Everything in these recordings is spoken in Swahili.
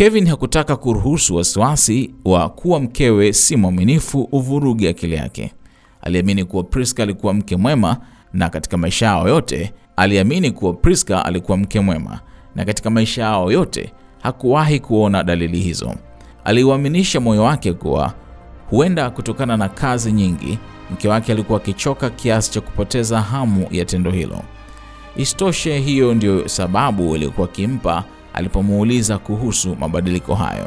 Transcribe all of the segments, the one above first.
Kevin hakutaka kuruhusu wasiwasi wa kuwa mkewe si mwaminifu uvurugi akili yake. Aliamini kuwa Priska alikuwa mke mwema na katika maisha yao yote aliamini kuwa Priska alikuwa mke mwema na katika maisha yao yote hakuwahi kuona dalili hizo. Aliuaminisha moyo wake kuwa huenda kutokana na kazi nyingi mke wake alikuwa akichoka kiasi cha kupoteza hamu ya tendo hilo. Isitoshe, hiyo ndiyo sababu iliyokuwa kimpa alipomuuliza kuhusu mabadiliko hayo.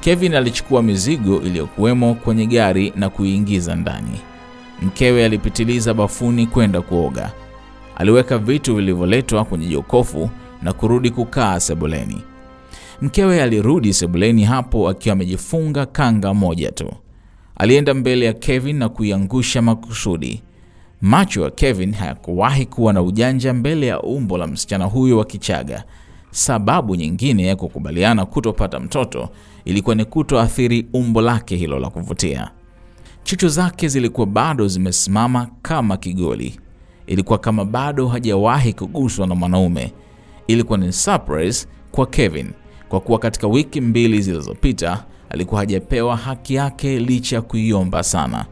Kevin alichukua mizigo iliyokuwemo kwenye gari na kuiingiza ndani. Mkewe alipitiliza bafuni kwenda kuoga. Aliweka vitu vilivyoletwa kwenye jokofu na kurudi kukaa sebuleni. Mkewe alirudi sebuleni hapo akiwa amejifunga kanga moja tu. Alienda mbele ya Kevin na kuiangusha makusudi. Macho ya Kevin hayakuwahi kuwa na ujanja mbele ya umbo la msichana huyo wa Kichaga. Sababu nyingine ya kukubaliana kutopata mtoto ilikuwa ni kutoathiri umbo lake hilo la kuvutia. Chuchu zake zilikuwa bado zimesimama kama kigoli. Ilikuwa kama bado hajawahi kuguswa na mwanaume. Ilikuwa ni surprise kwa Kevin kwa kuwa katika wiki mbili zilizopita alikuwa hajapewa haki yake licha ya kuiomba sana.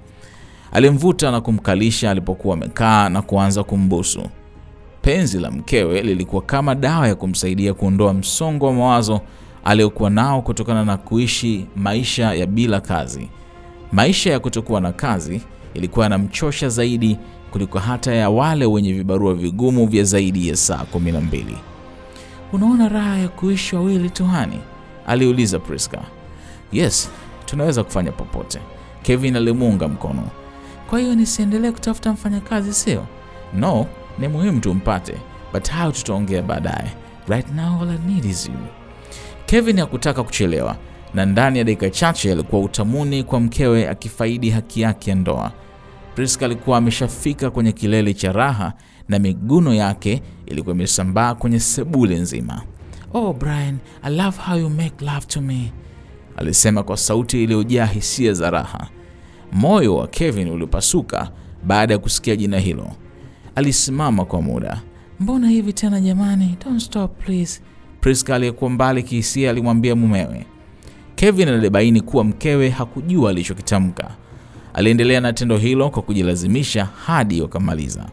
Alimvuta na kumkalisha alipokuwa amekaa na kuanza kumbusu. Penzi la mkewe lilikuwa kama dawa ya kumsaidia kuondoa msongo wa mawazo aliyokuwa nao kutokana na kuishi maisha ya bila kazi. Maisha ya kutokuwa na kazi ilikuwa yanamchosha zaidi kuliko hata ya wale wenye vibarua vigumu vya zaidi ya saa kumi na mbili. Unaona raha ya kuishi wawili tu hani? aliuliza Priska. Yes, tunaweza kufanya popote, Kevin alimuunga mkono. Kwa hiyo nisiendelee kutafuta mfanyakazi, sio? No, ni muhimu tumpate, but hayo tutaongea baadaye. Right now all I need is you. Kevin hakutaka kuchelewa, na ndani ya dakika chache alikuwa utamuni kwa mkewe akifaidi haki yake ya ndoa. Priska alikuwa ameshafika kwenye kilele cha raha na miguno yake ilikuwa imesambaa kwenye sebule nzima. Oh Brian, I love how you make love to me, alisema kwa sauti iliyojaa hisia za raha. Moyo wa Kevin ulipasuka baada ya kusikia jina hilo. Alisimama kwa muda. Mbona hivi tena jamani? Don't stop please. Priska aliyekuwa mbali kihisia alimwambia mumewe. Kevin alibaini kuwa mkewe hakujua alichokitamka. Aliendelea na tendo hilo kwa kujilazimisha hadi wakamaliza.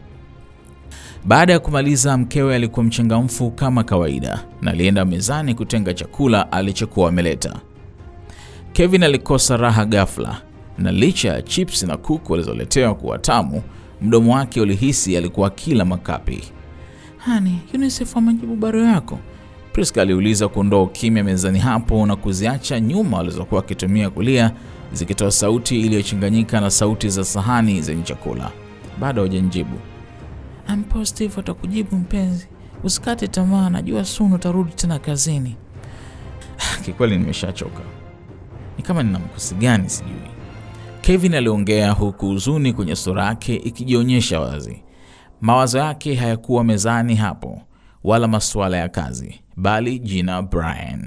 Baada ya kumaliza, mkewe alikuwa mchangamfu kama kawaida na alienda mezani kutenga chakula alichokuwa ameleta. Kevin alikosa raha ghafla, na licha ya chips na kuku alizoletewa kuwa tamu, mdomo wake ulihisi alikuwa kila makapi. Hani, UNICEF wamejibu barua yako? Priska aliuliza kuondoa ukimya mezani hapo na kuziacha nyuma alizokuwa akitumia kulia zikitoa sauti iliyochanganyika na sauti za sahani zenye chakula. Bado hajanijibu. I'm positive watakujibu mpenzi, usikate tamaa, najua soon utarudi tena kazini. Kikweli nimeshachoka, ni kama nina mkosi gani sijui. Kevin aliongea huku huzuni kwenye sura yake ikijionyesha wazi. Mawazo yake hayakuwa mezani hapo, wala masuala ya kazi, bali jina Brian.